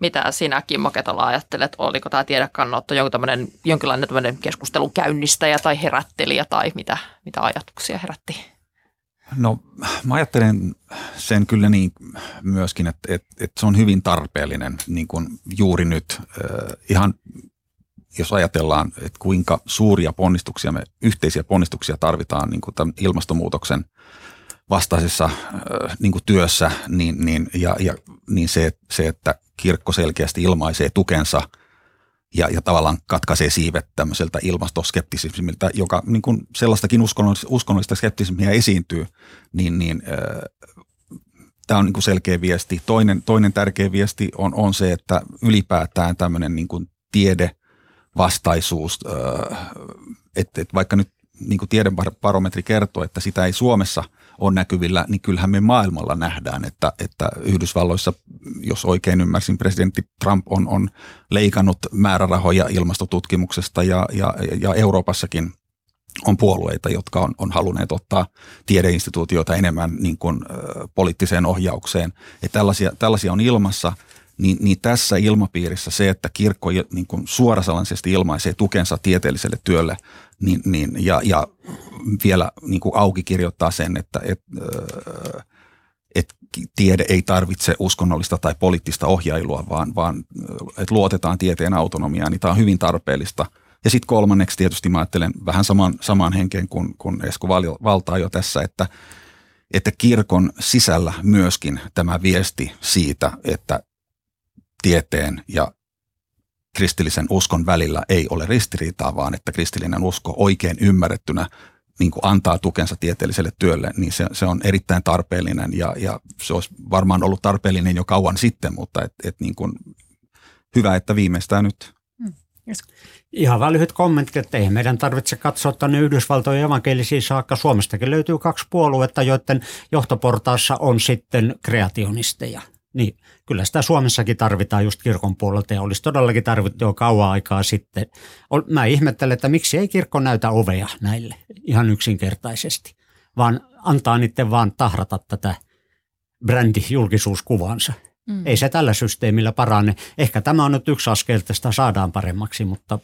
Mitä sinä Kimmo Ketola ajattelet, oliko tämä tiedekannotto joku tämmöinen, jonkinlainen tämmöinen keskustelun käynnistäjä tai herättelijä tai mitä, mitä ajatuksia herätti? No mä ajattelen sen kyllä niin myöskin, että, että, että se on hyvin tarpeellinen niin kuin juuri nyt. Ihan jos ajatellaan, että kuinka suuria ponnistuksia me, yhteisiä ponnistuksia tarvitaan niin kuin tämän ilmastonmuutoksen vastaisessa niin kuin työssä, niin, niin, ja, ja, niin se, se, että kirkko selkeästi ilmaisee tukensa ja, ja tavallaan katkaisee siivet tämmöiseltä ilmastoskeptisismiltä, joka niin kuin sellaistakin uskonnollista, uskonnollista skeptismiä esiintyy, niin, niin tämä on niin kuin selkeä viesti. Toinen, toinen tärkeä viesti on, on se, että ylipäätään tämmöinen niin kuin tiede – vastaisuus, että, että vaikka nyt niin kuin tiedebarometri kertoo, että sitä ei Suomessa ole näkyvillä, niin kyllähän me maailmalla nähdään, että, että Yhdysvalloissa, jos oikein ymmärsin, presidentti Trump on, on leikannut määrärahoja ilmastotutkimuksesta ja, ja, ja Euroopassakin on puolueita, jotka on, on halunneet ottaa tiedeinstituutioita enemmän niin kuin, ö, poliittiseen ohjaukseen. Ja tällaisia, tällaisia on ilmassa – niin, niin tässä ilmapiirissä se, että kirkko niin kuin suorasanaisesti ilmaisee tukensa tieteelliselle työlle niin, niin, ja, ja vielä niin kuin auki kirjoittaa sen, että et, et tiede ei tarvitse uskonnollista tai poliittista ohjailua, vaan, vaan että luotetaan tieteen autonomiaan, niin tämä on hyvin tarpeellista. Ja sitten kolmanneksi tietysti mä ajattelen vähän saman, samaan henkeen kuin, kuin Esko Valtaa jo tässä, että, että kirkon sisällä myöskin tämä viesti siitä, että tieteen ja kristillisen uskon välillä ei ole ristiriitaa, vaan että kristillinen usko oikein ymmärrettynä niin kuin antaa tukensa tieteelliselle työlle, niin se, se on erittäin tarpeellinen ja, ja se olisi varmaan ollut tarpeellinen jo kauan sitten, mutta et, et niin kuin, hyvä, että viimeistään nyt. Mm. Ihan vain lyhyt kommentti, että ei meidän tarvitse katsoa tuonne Yhdysvaltojen evankelisiin saakka. Suomestakin löytyy kaksi puoluetta, joiden johtoportaassa on sitten kreationisteja. Niin, kyllä sitä Suomessakin tarvitaan just kirkon puolelta ja olisi todellakin tarvittu jo kauan aikaa sitten. Mä ihmettelen, että miksi ei kirkko näytä ovea näille ihan yksinkertaisesti, vaan antaa niiden vaan tahrata tätä brändijulkisuuskuvansa. Mm. Ei se tällä systeemillä parane. Ehkä tämä on nyt yksi askel, että sitä saadaan paremmaksi, mutta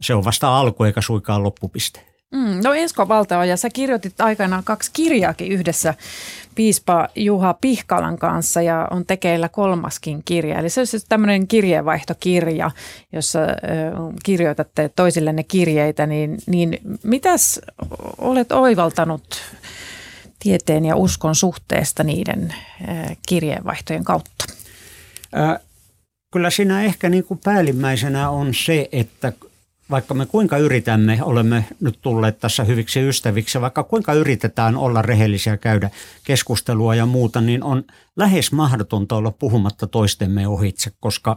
se on vasta alku eikä suikaan loppupiste. Mm, no Esko Valtaoja, sä kirjoitit aikanaan kaksi kirjaakin yhdessä piispa Juha Pihkalan kanssa ja on tekeillä kolmaskin kirja. Eli se on siis tämmöinen kirjeenvaihtokirja, jossa kirjoitatte toisillenne kirjeitä. Niin, niin mitäs olet oivaltanut tieteen ja uskon suhteesta niiden kirjeenvaihtojen kautta? Kyllä siinä ehkä niin kuin päällimmäisenä on se, että vaikka me kuinka yritämme, olemme nyt tulleet tässä hyviksi ystäviksi, vaikka kuinka yritetään olla rehellisiä, käydä keskustelua ja muuta, niin on lähes mahdotonta olla puhumatta toistemme ohitse, koska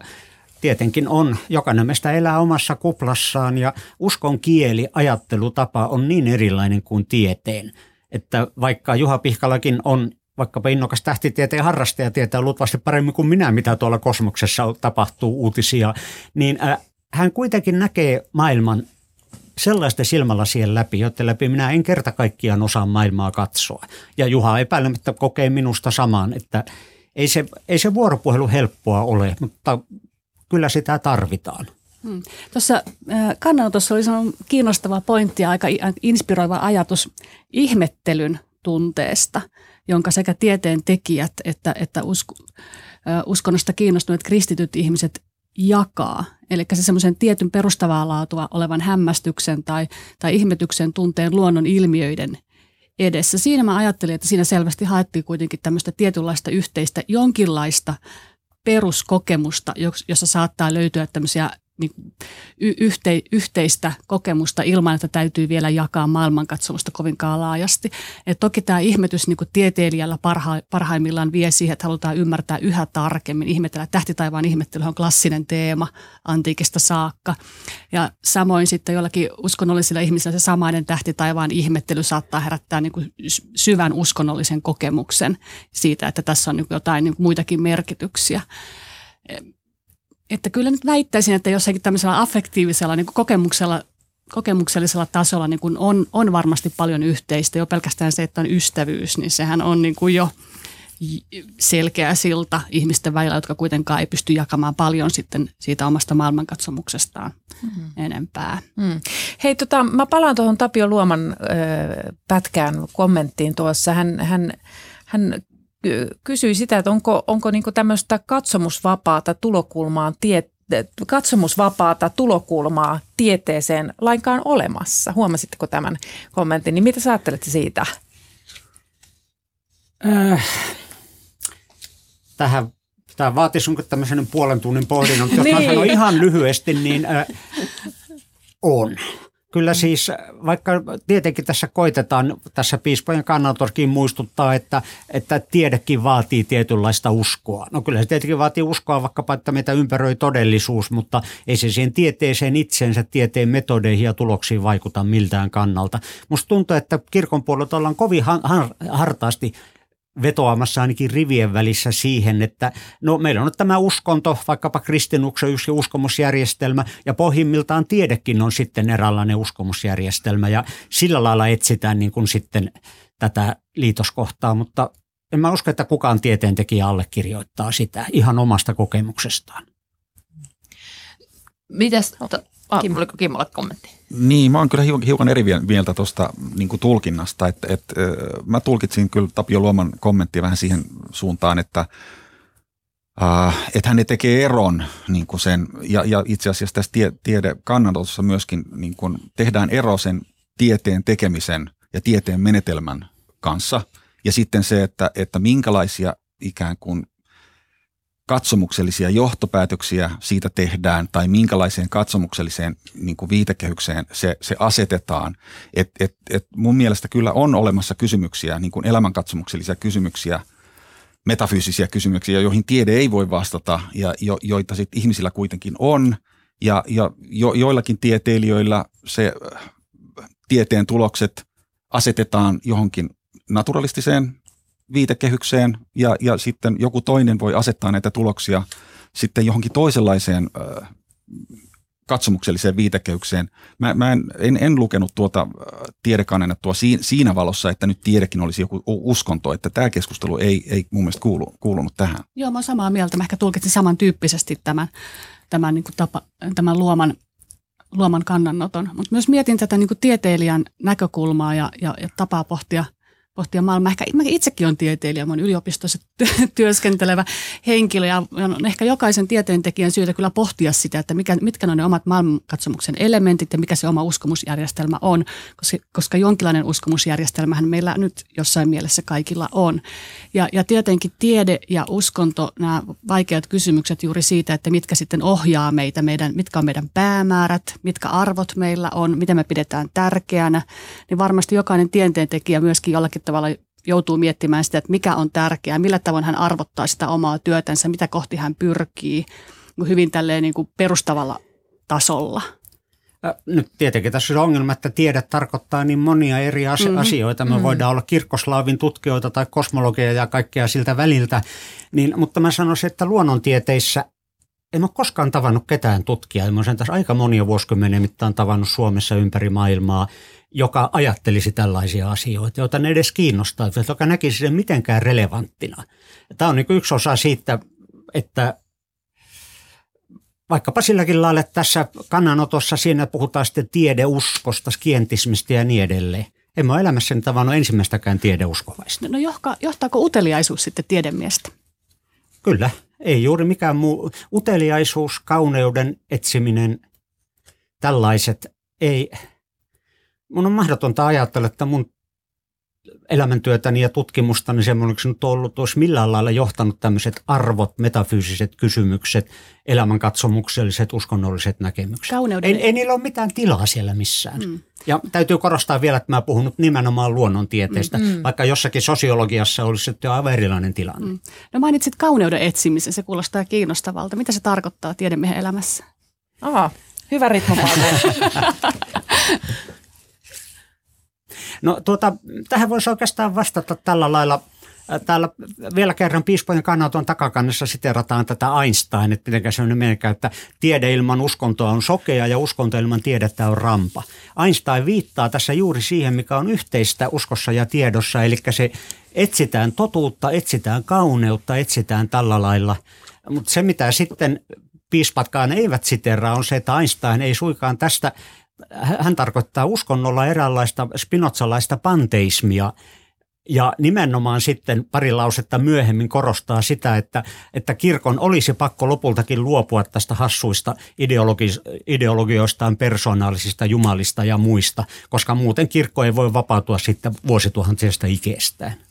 tietenkin on, jokainen meistä elää omassa kuplassaan ja uskon kieli, ajattelutapa on niin erilainen kuin tieteen, että vaikka Juha Pihkalakin on vaikkapa innokas tähtitieteen harrastaja tietää luultavasti paremmin kuin minä, mitä tuolla kosmoksessa tapahtuu uutisia, niin hän kuitenkin näkee maailman sellaista silmälasien läpi, jotta läpi minä en kerta kaikkiaan osaa maailmaa katsoa. Ja Juha epäilemättä kokee minusta samaan, että ei se, ei se vuoropuhelu helppoa ole, mutta kyllä sitä tarvitaan. Hmm. Tuossa äh, kannanotossa oli sanonut kiinnostava pointti ja aika inspiroiva ajatus ihmettelyn tunteesta, jonka sekä tieteen tekijät että, että usko, äh, uskonnosta kiinnostuneet kristityt ihmiset jakaa. Eli se semmoisen tietyn perustavaa laatua olevan hämmästyksen tai, tai ihmetyksen tunteen luonnon ilmiöiden edessä. Siinä mä ajattelin, että siinä selvästi haettiin kuitenkin tämmöistä tietynlaista yhteistä, jonkinlaista peruskokemusta, jossa saattaa löytyä tämmöisiä niin, yhte, yhteistä kokemusta ilman, että täytyy vielä jakaa maailmankatsomusta kovinkaan laajasti. Et toki tämä ihmetys niin kuin tieteilijällä parha, parhaimmillaan vie siihen, että halutaan ymmärtää yhä tarkemmin. Ihmetellä tähtitaivaan ihmettely on klassinen teema antiikista saakka. Ja samoin sitten jollakin uskonnollisilla ihmisillä se samainen tähtitaivaan ihmettely saattaa herättää niin kuin syvän uskonnollisen kokemuksen siitä, että tässä on niin jotain niin muitakin merkityksiä että kyllä nyt väittäisin, että jossakin tämmöisellä affektiivisella niin kokemuksella, kokemuksellisella tasolla niin kuin on, on varmasti paljon yhteistä. Jo pelkästään se, että on ystävyys, niin sehän on niin kuin jo selkeä silta ihmisten välillä, jotka kuitenkaan ei pysty jakamaan paljon sitten siitä omasta maailmankatsomuksestaan mm-hmm. enempää. Mm. Hei, tota, mä palaan tuohon Tapio Luoman ö, pätkään kommenttiin tuossa. Hän, hän, hän kysyi sitä, että onko, onko niin tämmöistä katsomusvapaata tulokulmaan tie, katsomusvapaata tulokulmaa tieteeseen lainkaan olemassa. Huomasitteko tämän kommentin? Niin mitä sä ajattelette siitä? Äh, tähän tämä vaatisi sun tämmöisen puolen tunnin pohdinnon, mutta jos niin. mä sanon ihan lyhyesti, niin äh, on. Kyllä siis, vaikka tietenkin tässä koitetaan, tässä piispojen kannatoskin muistuttaa, että, että tiedekin vaatii tietynlaista uskoa. No kyllä se tietenkin vaatii uskoa vaikkapa, että meitä ympäröi todellisuus, mutta ei se siihen tieteeseen itsensä, tieteen metodeihin ja tuloksiin vaikuta miltään kannalta. Musta tuntuu, että kirkon puolelta ollaan kovin hartaasti vetoamassa ainakin rivien välissä siihen, että no meillä on tämä uskonto, vaikkapa kristinuksen yksi uskomusjärjestelmä ja pohjimmiltaan tiedekin on sitten eräänlainen uskomusjärjestelmä ja sillä lailla etsitään niin kuin sitten tätä liitoskohtaa, mutta en mä usko, että kukaan tieteentekijä allekirjoittaa sitä ihan omasta kokemuksestaan. Mitäs, ah, Kim. oliko Kimmolle kommentti? Niin, mä oon kyllä hiukan eri mieltä tuosta niin tulkinnasta. Että, että, mä tulkitsin kyllä Tapio Luoman kommenttia vähän siihen suuntaan, että Uh, että hän tekee eron niin kuin sen, ja, ja itse asiassa tässä tie, tiedekannanotossa myöskin niin kuin tehdään ero sen tieteen tekemisen ja tieteen menetelmän kanssa. Ja sitten se, että, että minkälaisia ikään kuin katsomuksellisia johtopäätöksiä siitä tehdään tai minkälaiseen katsomukselliseen niin kuin viitekehykseen se, se asetetaan. Et, et, et mun mielestä kyllä on olemassa kysymyksiä, niin kuin elämänkatsomuksellisia kysymyksiä, metafyysisiä kysymyksiä, joihin tiede ei voi vastata ja jo, joita sit ihmisillä kuitenkin on. Ja, ja jo, joillakin tieteilijöillä se äh, tieteen tulokset asetetaan johonkin naturalistiseen viitekehykseen ja, ja sitten joku toinen voi asettaa näitä tuloksia sitten johonkin toisenlaiseen ö, katsomukselliseen viitekehykseen. Mä, mä en, en, en lukenut tuota tiedekannanettua siinä, valossa, että nyt tiedekin olisi joku uskonto, että tämä keskustelu ei, ei mun mielestä kuulu, kuulunut tähän. Joo, mä olen samaa mieltä. Mä ehkä tulkitsin samantyyppisesti tämän, tämän, niin tapa, tämän luoman, luoman kannanoton. Mutta myös mietin tätä niin tieteilijän näkökulmaa ja, ja, ja tapaa pohtia – pohtia maailmaa. Ehkä mä itsekin olen tieteilijä, mä olen yliopistossa työskentelevä henkilö ja on ehkä jokaisen tieteentekijän syytä kyllä pohtia sitä, että mikä, mitkä on ne omat maailmankatsomuksen elementit ja mikä se oma uskomusjärjestelmä on, koska, koska jonkinlainen uskomusjärjestelmähän meillä nyt jossain mielessä kaikilla on. Ja, ja tietenkin tiede ja uskonto, nämä vaikeat kysymykset juuri siitä, että mitkä sitten ohjaa meitä, meidän, mitkä on meidän päämäärät, mitkä arvot meillä on, mitä me pidetään tärkeänä, niin varmasti jokainen tieteentekijä myöskin jollakin tavalla joutuu miettimään sitä, että mikä on tärkeää, millä tavoin hän arvottaa sitä omaa työtänsä, mitä kohti hän pyrkii hyvin tälleen niin kuin perustavalla tasolla. Nyt tietenkin tässä on ongelma, että tiede tarkoittaa niin monia eri mm-hmm. asioita. Me mm-hmm. voidaan olla kirkkoslaavin tutkijoita tai kosmologeja ja kaikkea siltä väliltä. Niin, mutta mä sanoisin, että luonnontieteissä en ole koskaan tavannut ketään tutkijaa. Mä olen tässä aika monia vuosikymmenen mittaan tavannut Suomessa ympäri maailmaa joka ajattelisi tällaisia asioita, joita ne edes kiinnostaa, joka näkisi sen mitenkään relevanttina. Tämä on niin yksi osa siitä, että vaikkapa silläkin lailla, että tässä kannanotossa siinä puhutaan sitten tiedeuskosta, skientismistä ja niin edelleen. En mä ole elämässäni tavannut ensimmäistäkään tiedeuskovaista. No johka, johtaako uteliaisuus sitten tiedemiestä? Kyllä, ei juuri mikään muu. Uteliaisuus, kauneuden etsiminen, tällaiset ei, mun on mahdotonta ajatella, että mun elämäntyötäni ja tutkimustani semmoiseksi nyt ollut, olisi millään lailla johtanut tämmöiset arvot, metafyysiset kysymykset, elämänkatsomukselliset, uskonnolliset näkemykset. Kauneuden. Ei, ei niillä ole mitään tilaa siellä missään. Mm. Ja täytyy korostaa vielä, että mä puhun nyt nimenomaan luonnontieteestä, mm, mm. vaikka jossakin sosiologiassa olisi sitten aivan erilainen tilanne. Mm. No mainitsit kauneuden etsimisen, se kuulostaa kiinnostavalta. Mitä se tarkoittaa tiedemiehen elämässä? Aha, hyvä ritmopalvelu. No tuota, tähän voisi oikeastaan vastata tällä lailla. Täällä vielä kerran piispojen kannaton takakannessa siterataan tätä Einstein, että miten se on menekä, että tiede ilman uskontoa on sokea ja uskonto ilman tiedettä on rampa. Einstein viittaa tässä juuri siihen, mikä on yhteistä uskossa ja tiedossa, eli se etsitään totuutta, etsitään kauneutta, etsitään tällä lailla. Mutta se, mitä sitten piispatkaan eivät siteraa, on se, että Einstein ei suikaan tästä hän tarkoittaa uskonnolla eräänlaista spinotsalaista panteismia, Ja nimenomaan sitten pari lausetta myöhemmin korostaa sitä, että, että kirkon olisi pakko lopultakin luopua tästä hassuista ideologi- ideologioistaan, persoonallisista jumalista ja muista, koska muuten kirkko ei voi vapautua sitten vuosituhantisesta ikeestään.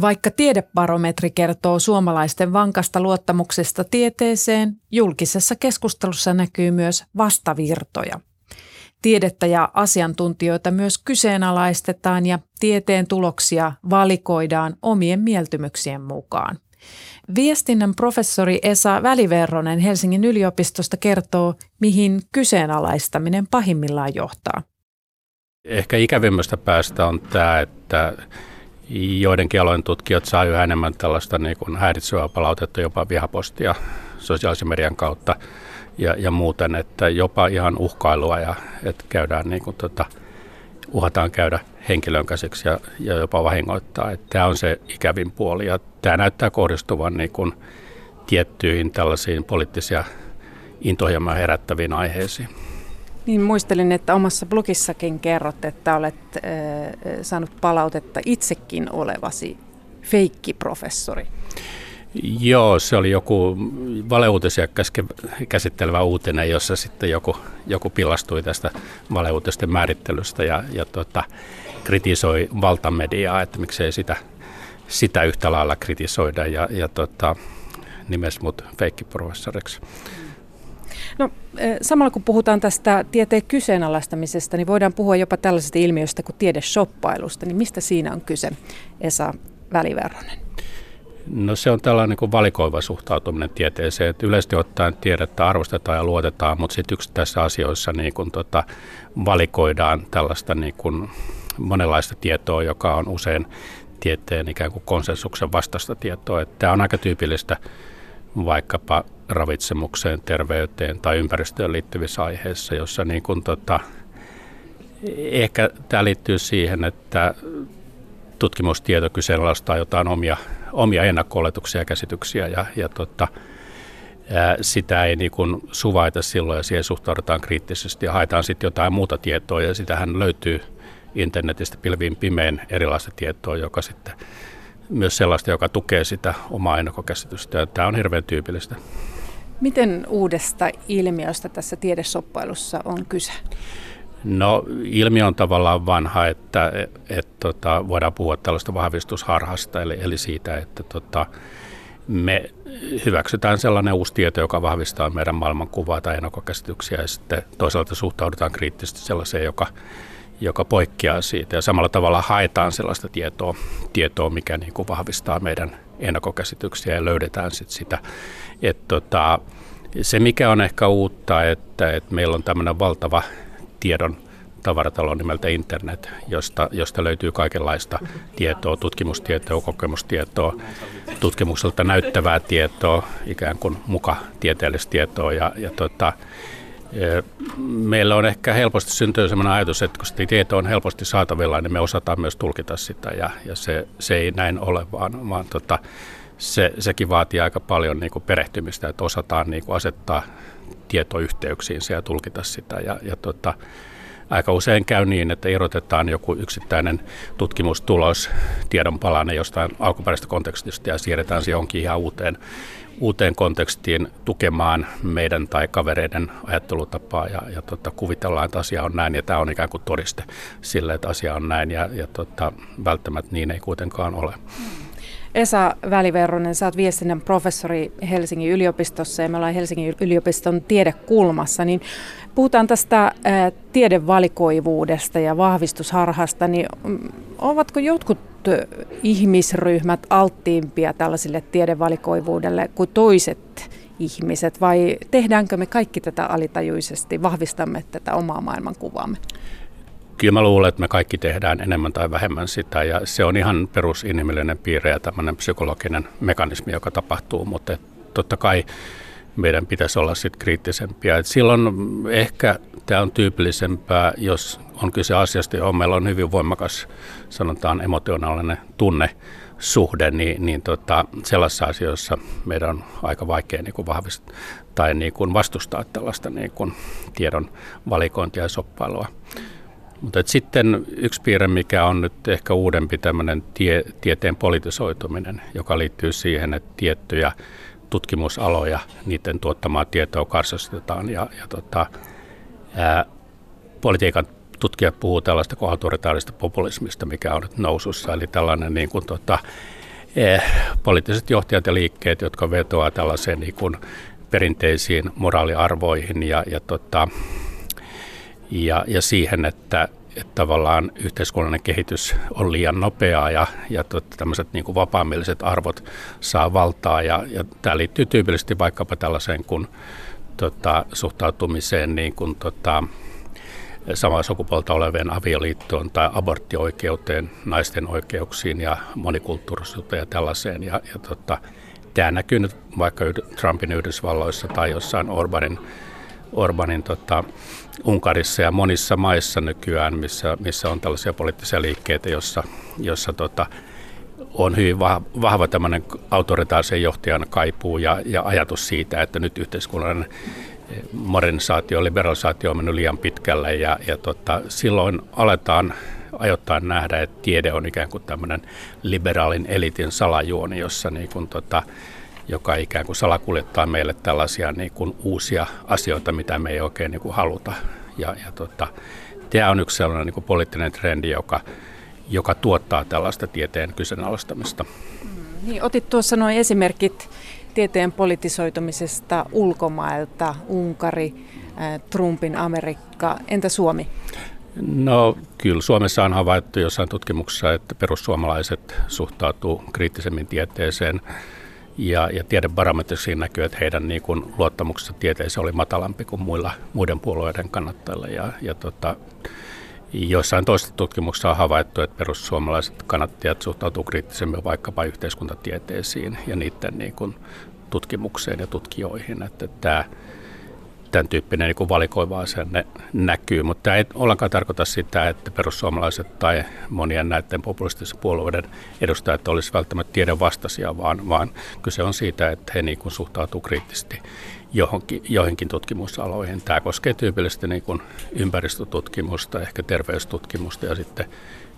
Vaikka tiedebarometri kertoo suomalaisten vankasta luottamuksesta tieteeseen, julkisessa keskustelussa näkyy myös vastavirtoja. Tiedettä ja asiantuntijoita myös kyseenalaistetaan ja tieteen tuloksia valikoidaan omien mieltymyksien mukaan. Viestinnän professori Esa Väliverronen Helsingin yliopistosta kertoo, mihin kyseenalaistaminen pahimmillaan johtaa. Ehkä ikävimmästä päästä on tämä, että joidenkin alojen tutkijat saa yhä enemmän tällaista niin kuin häiritsevää palautetta, jopa vihapostia sosiaalisen median kautta ja, ja muuten, että jopa ihan uhkailua ja että käydään niin kuin, tota, uhataan käydä henkilön käsiksi ja, ja jopa vahingoittaa. Että tämä on se ikävin puoli ja tämä näyttää kohdistuvan niin kuin tiettyihin tällaisiin poliittisia intohjelmaa herättäviin aiheisiin. Niin muistelin, että omassa blogissakin kerrot, että olet äh, saanut palautetta itsekin olevasi feikkiprofessori. Joo, se oli joku valeuutisia käsittelevä uutinen, jossa sitten joku, joku pilastui tästä valeuutisten määrittelystä ja, ja tota, kritisoi valtamediaa, että miksei sitä, sitä yhtä lailla kritisoida ja, ja tota, nimesi mut feikkiprofessoriksi. No, samalla kun puhutaan tästä tieteen kyseenalaistamisesta, niin voidaan puhua jopa tällaisesta ilmiöstä kuin tiedeshoppailusta. Niin mistä siinä on kyse, Esa Väliverronen? No se on tällainen niin kuin valikoiva suhtautuminen tieteeseen. Että yleisesti ottaen tiedettä arvostetaan ja luotetaan, mutta sitten yksittäisissä asioissa niin kuin, tota, valikoidaan tällaista niin kuin monenlaista tietoa, joka on usein tieteen ikään kuin konsensuksen vastaista tietoa. Että tämä on aika tyypillistä vaikkapa ravitsemukseen, terveyteen tai ympäristöön liittyvissä aiheissa, jossa niin kuin tota, ehkä tämä liittyy siihen, että tutkimustieto kyseenalaistaa jotain omia, omia ennakko ja käsityksiä ja, ja tota, sitä ei niin kuin suvaita silloin ja siihen suhtaudutaan kriittisesti ja haetaan sitten jotain muuta tietoa ja sitähän löytyy internetistä pilviin pimeän erilaista tietoa, joka sitten myös sellaista, joka tukee sitä omaa ennakkokäsitystä. Tämä on hirveän tyypillistä. Miten uudesta ilmiöstä tässä tiedesoppailussa on kyse? No ilmiö on tavallaan vanha, että et, et, tota, voidaan puhua tällaista vahvistusharhasta, eli, eli siitä, että tota, me hyväksytään sellainen uusi tieto, joka vahvistaa meidän maailmankuvaa tai ennakkokäsityksiä, ja sitten toisaalta suhtaudutaan kriittisesti sellaiseen, joka joka poikkeaa siitä. Ja samalla tavalla haetaan sellaista tietoa, tietoa mikä niin kuin vahvistaa meidän ennakkokäsityksiä ja löydetään sit sitä. Et tota, se, mikä on ehkä uutta, että, että meillä on tämmöinen valtava tiedon tavaratalo nimeltä internet, josta, josta löytyy kaikenlaista tietoa, tutkimustietoa, kokemustietoa, tutkimukselta näyttävää tietoa, ikään kuin muka tieteellistä tietoa ja, ja tota, Meillä on ehkä helposti syntyy sellainen ajatus, että kun tieto on helposti saatavilla, niin me osataan myös tulkita sitä ja, ja se, se ei näin ole, vaan, vaan tota, se, sekin vaatii aika paljon niin kuin perehtymistä, että osataan niin kuin asettaa tietoyhteyksiin ja tulkita sitä. Ja, ja tota, aika usein käy niin, että erotetaan joku yksittäinen tutkimustulos, tiedon palanen jostain alkuperäisestä kontekstista ja siirretään se jonkin ihan uuteen uuteen kontekstiin tukemaan meidän tai kavereiden ajattelutapaa. Ja, ja tota, kuvitellaan, että asia on näin ja tämä on ikään kuin todiste sille, että asia on näin. Ja, ja tota, välttämättä niin ei kuitenkaan ole. Esa Väliverronen, sä oot viestinnän professori Helsingin yliopistossa ja me ollaan Helsingin yliopiston tiedekulmassa, niin puhutaan tästä tiedevalikoivuudesta ja vahvistusharhasta, niin mm, ovatko jotkut ihmisryhmät alttiimpia tällaisille tiedevalikoivuudelle kuin toiset ihmiset vai tehdäänkö me kaikki tätä alitajuisesti, vahvistamme tätä omaa maailmankuvaamme? Kyllä mä luulen, että me kaikki tehdään enemmän tai vähemmän sitä ja se on ihan perusinhimillinen piirre ja tämmöinen psykologinen mekanismi, joka tapahtuu, mutta totta kai meidän pitäisi olla sitten kriittisempiä. Et silloin ehkä tämä on tyypillisempää, jos on kyse asiasta, johon meillä on hyvin voimakas, sanotaan emotionaalinen tunne, suhde, niin, niin tota, sellaisissa asioissa meidän on aika vaikea niin kuin vahvistaa tai niin kuin vastustaa tällaista niin kuin tiedon valikointia ja soppailua. Mutta sitten yksi piirre, mikä on nyt ehkä uudempi tämmöinen tie, tieteen politisoituminen, joka liittyy siihen, että tiettyjä tutkimusaloja, niiden tuottamaa tietoa karsastetaan ja, ja tota, ää, politiikan tutkijat puhuu tällaista kuin autoritaarista populismista, mikä on nyt nousussa, eli tällainen niin kuin, tota, eh, poliittiset johtajat ja liikkeet, jotka vetoaa tällaiseen niin kuin perinteisiin moraaliarvoihin ja, ja, tota, ja, ja siihen, että, että tavallaan yhteiskunnallinen kehitys on liian nopeaa ja, ja tämmöiset niin kuin vapaamilliset arvot saa valtaa. Ja, ja tämä liittyy tyypillisesti vaikkapa tällaiseen kuin tota, suhtautumiseen niin kuin, tota, samaa sukupuolta olevien avioliittoon tai aborttioikeuteen, naisten oikeuksiin ja monikulttuurisuuteen ja tällaiseen. Ja, ja tota, tämä näkyy nyt vaikka Trumpin Yhdysvalloissa tai jossain Orbanin, Orbanin tota, Unkarissa ja monissa maissa nykyään, missä, missä on tällaisia poliittisia liikkeitä, jossa, jossa tota, on hyvin vahva tämmöinen autoritaarisen johtajan kaipuu ja, ja ajatus siitä, että nyt yhteiskunnan modernisaatio, liberalisaatio on mennyt liian pitkälle ja, ja tota, silloin aletaan ajoittain nähdä, että tiede on ikään kuin tämmöinen liberaalin elitin salajuoni, jossa niin kuin tota, joka ikään kuin salakuljettaa meille tällaisia niin kuin uusia asioita, mitä me ei oikein niin kuin haluta. Ja, ja tota, tämä on yksi sellainen niin kuin poliittinen trendi, joka, joka tuottaa tällaista tieteen kyseenalaistamista. Mm, niin, otit tuossa nuo esimerkit tieteen politisoitumisesta ulkomailta, Unkari, Trumpin Amerikka. Entä Suomi? No kyllä Suomessa on havaittu jossain tutkimuksessa, että perussuomalaiset suhtautuu kriittisemmin tieteeseen ja, ja tiedebarometrissa näkyy, että heidän niin kuin, luottamuksensa tieteeseen oli matalampi kuin muilla, muiden puolueiden kannattajilla. Ja, ja tota, Joissain toista tutkimuksissa on havaittu, että perussuomalaiset kannattajat suhtautuu kriittisemmin vaikkapa yhteiskuntatieteisiin ja niiden niin kuin tutkimukseen ja tutkijoihin. Että tämä, tämän tyyppinen niin valikoiva asenne näkyy, mutta tämä ei ollenkaan tarkoita sitä, että perussuomalaiset tai monien näiden populistisen puolueiden edustajat olisivat välttämättä tiedon vastaisia, vaan, vaan kyse on siitä, että he niin kuin suhtautuu kriittisesti johonkin, joihinkin tutkimusaloihin. Tämä koskee tyypillisesti niin kuin ympäristötutkimusta, ehkä terveystutkimusta ja sitten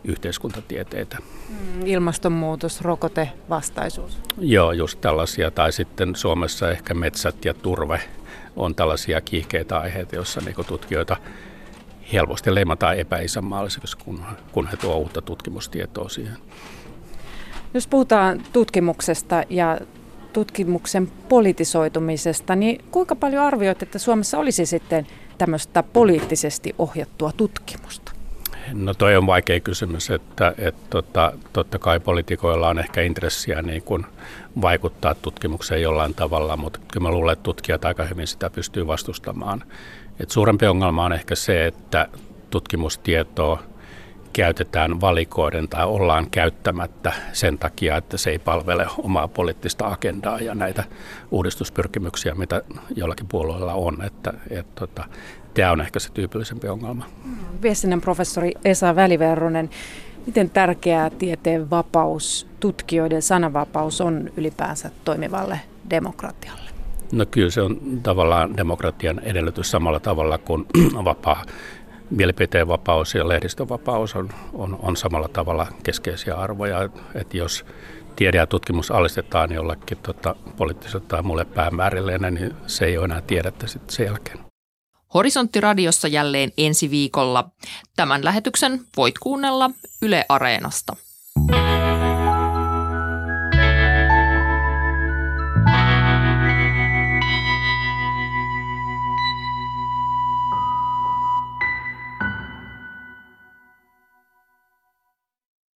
yhteiskuntatieteitä. Mm, ilmastonmuutos, rokote, vastaisuus. Joo, just tällaisia. Tai sitten Suomessa ehkä metsät ja turve on tällaisia kiihkeitä aiheita, joissa niin tutkijoita helposti leimataan epäisänmaallisiksi, kun, kun he tuovat uutta tutkimustietoa siihen. Jos puhutaan tutkimuksesta ja tutkimuksen politisoitumisesta, niin kuinka paljon arvioit, että Suomessa olisi sitten tämmöistä poliittisesti ohjattua tutkimusta? No toi on vaikea kysymys, että, että tota, totta kai poliitikoilla on ehkä intressiä niin kuin vaikuttaa tutkimukseen jollain tavalla, mutta kyllä mä luulen, että tutkijat aika hyvin sitä pystyy vastustamaan. Et suurempi ongelma on ehkä se, että tutkimustietoa käytetään valikoiden tai ollaan käyttämättä sen takia, että se ei palvele omaa poliittista agendaa ja näitä uudistuspyrkimyksiä, mitä jollakin puolueella on. Että, et, tota, tämä on ehkä se tyypillisempi ongelma. Viestinnän professori Esa Väliverronen, miten tärkeää tieteen vapaus, tutkijoiden sananvapaus on ylipäänsä toimivalle demokratialle? No kyllä se on tavallaan demokratian edellytys samalla tavalla kuin vapaa mielipiteenvapaus ja lehdistönvapaus on, on, on samalla tavalla keskeisiä arvoja. Että jos tiede ja tutkimus alistetaan jollekin tota, poliittiselle tai mulle päämäärille, niin se ei ole enää tiedettä sitten sen jälkeen. Horisonttiradiossa jälleen ensi viikolla. Tämän lähetyksen voit kuunnella Yle Areenasta. Thank you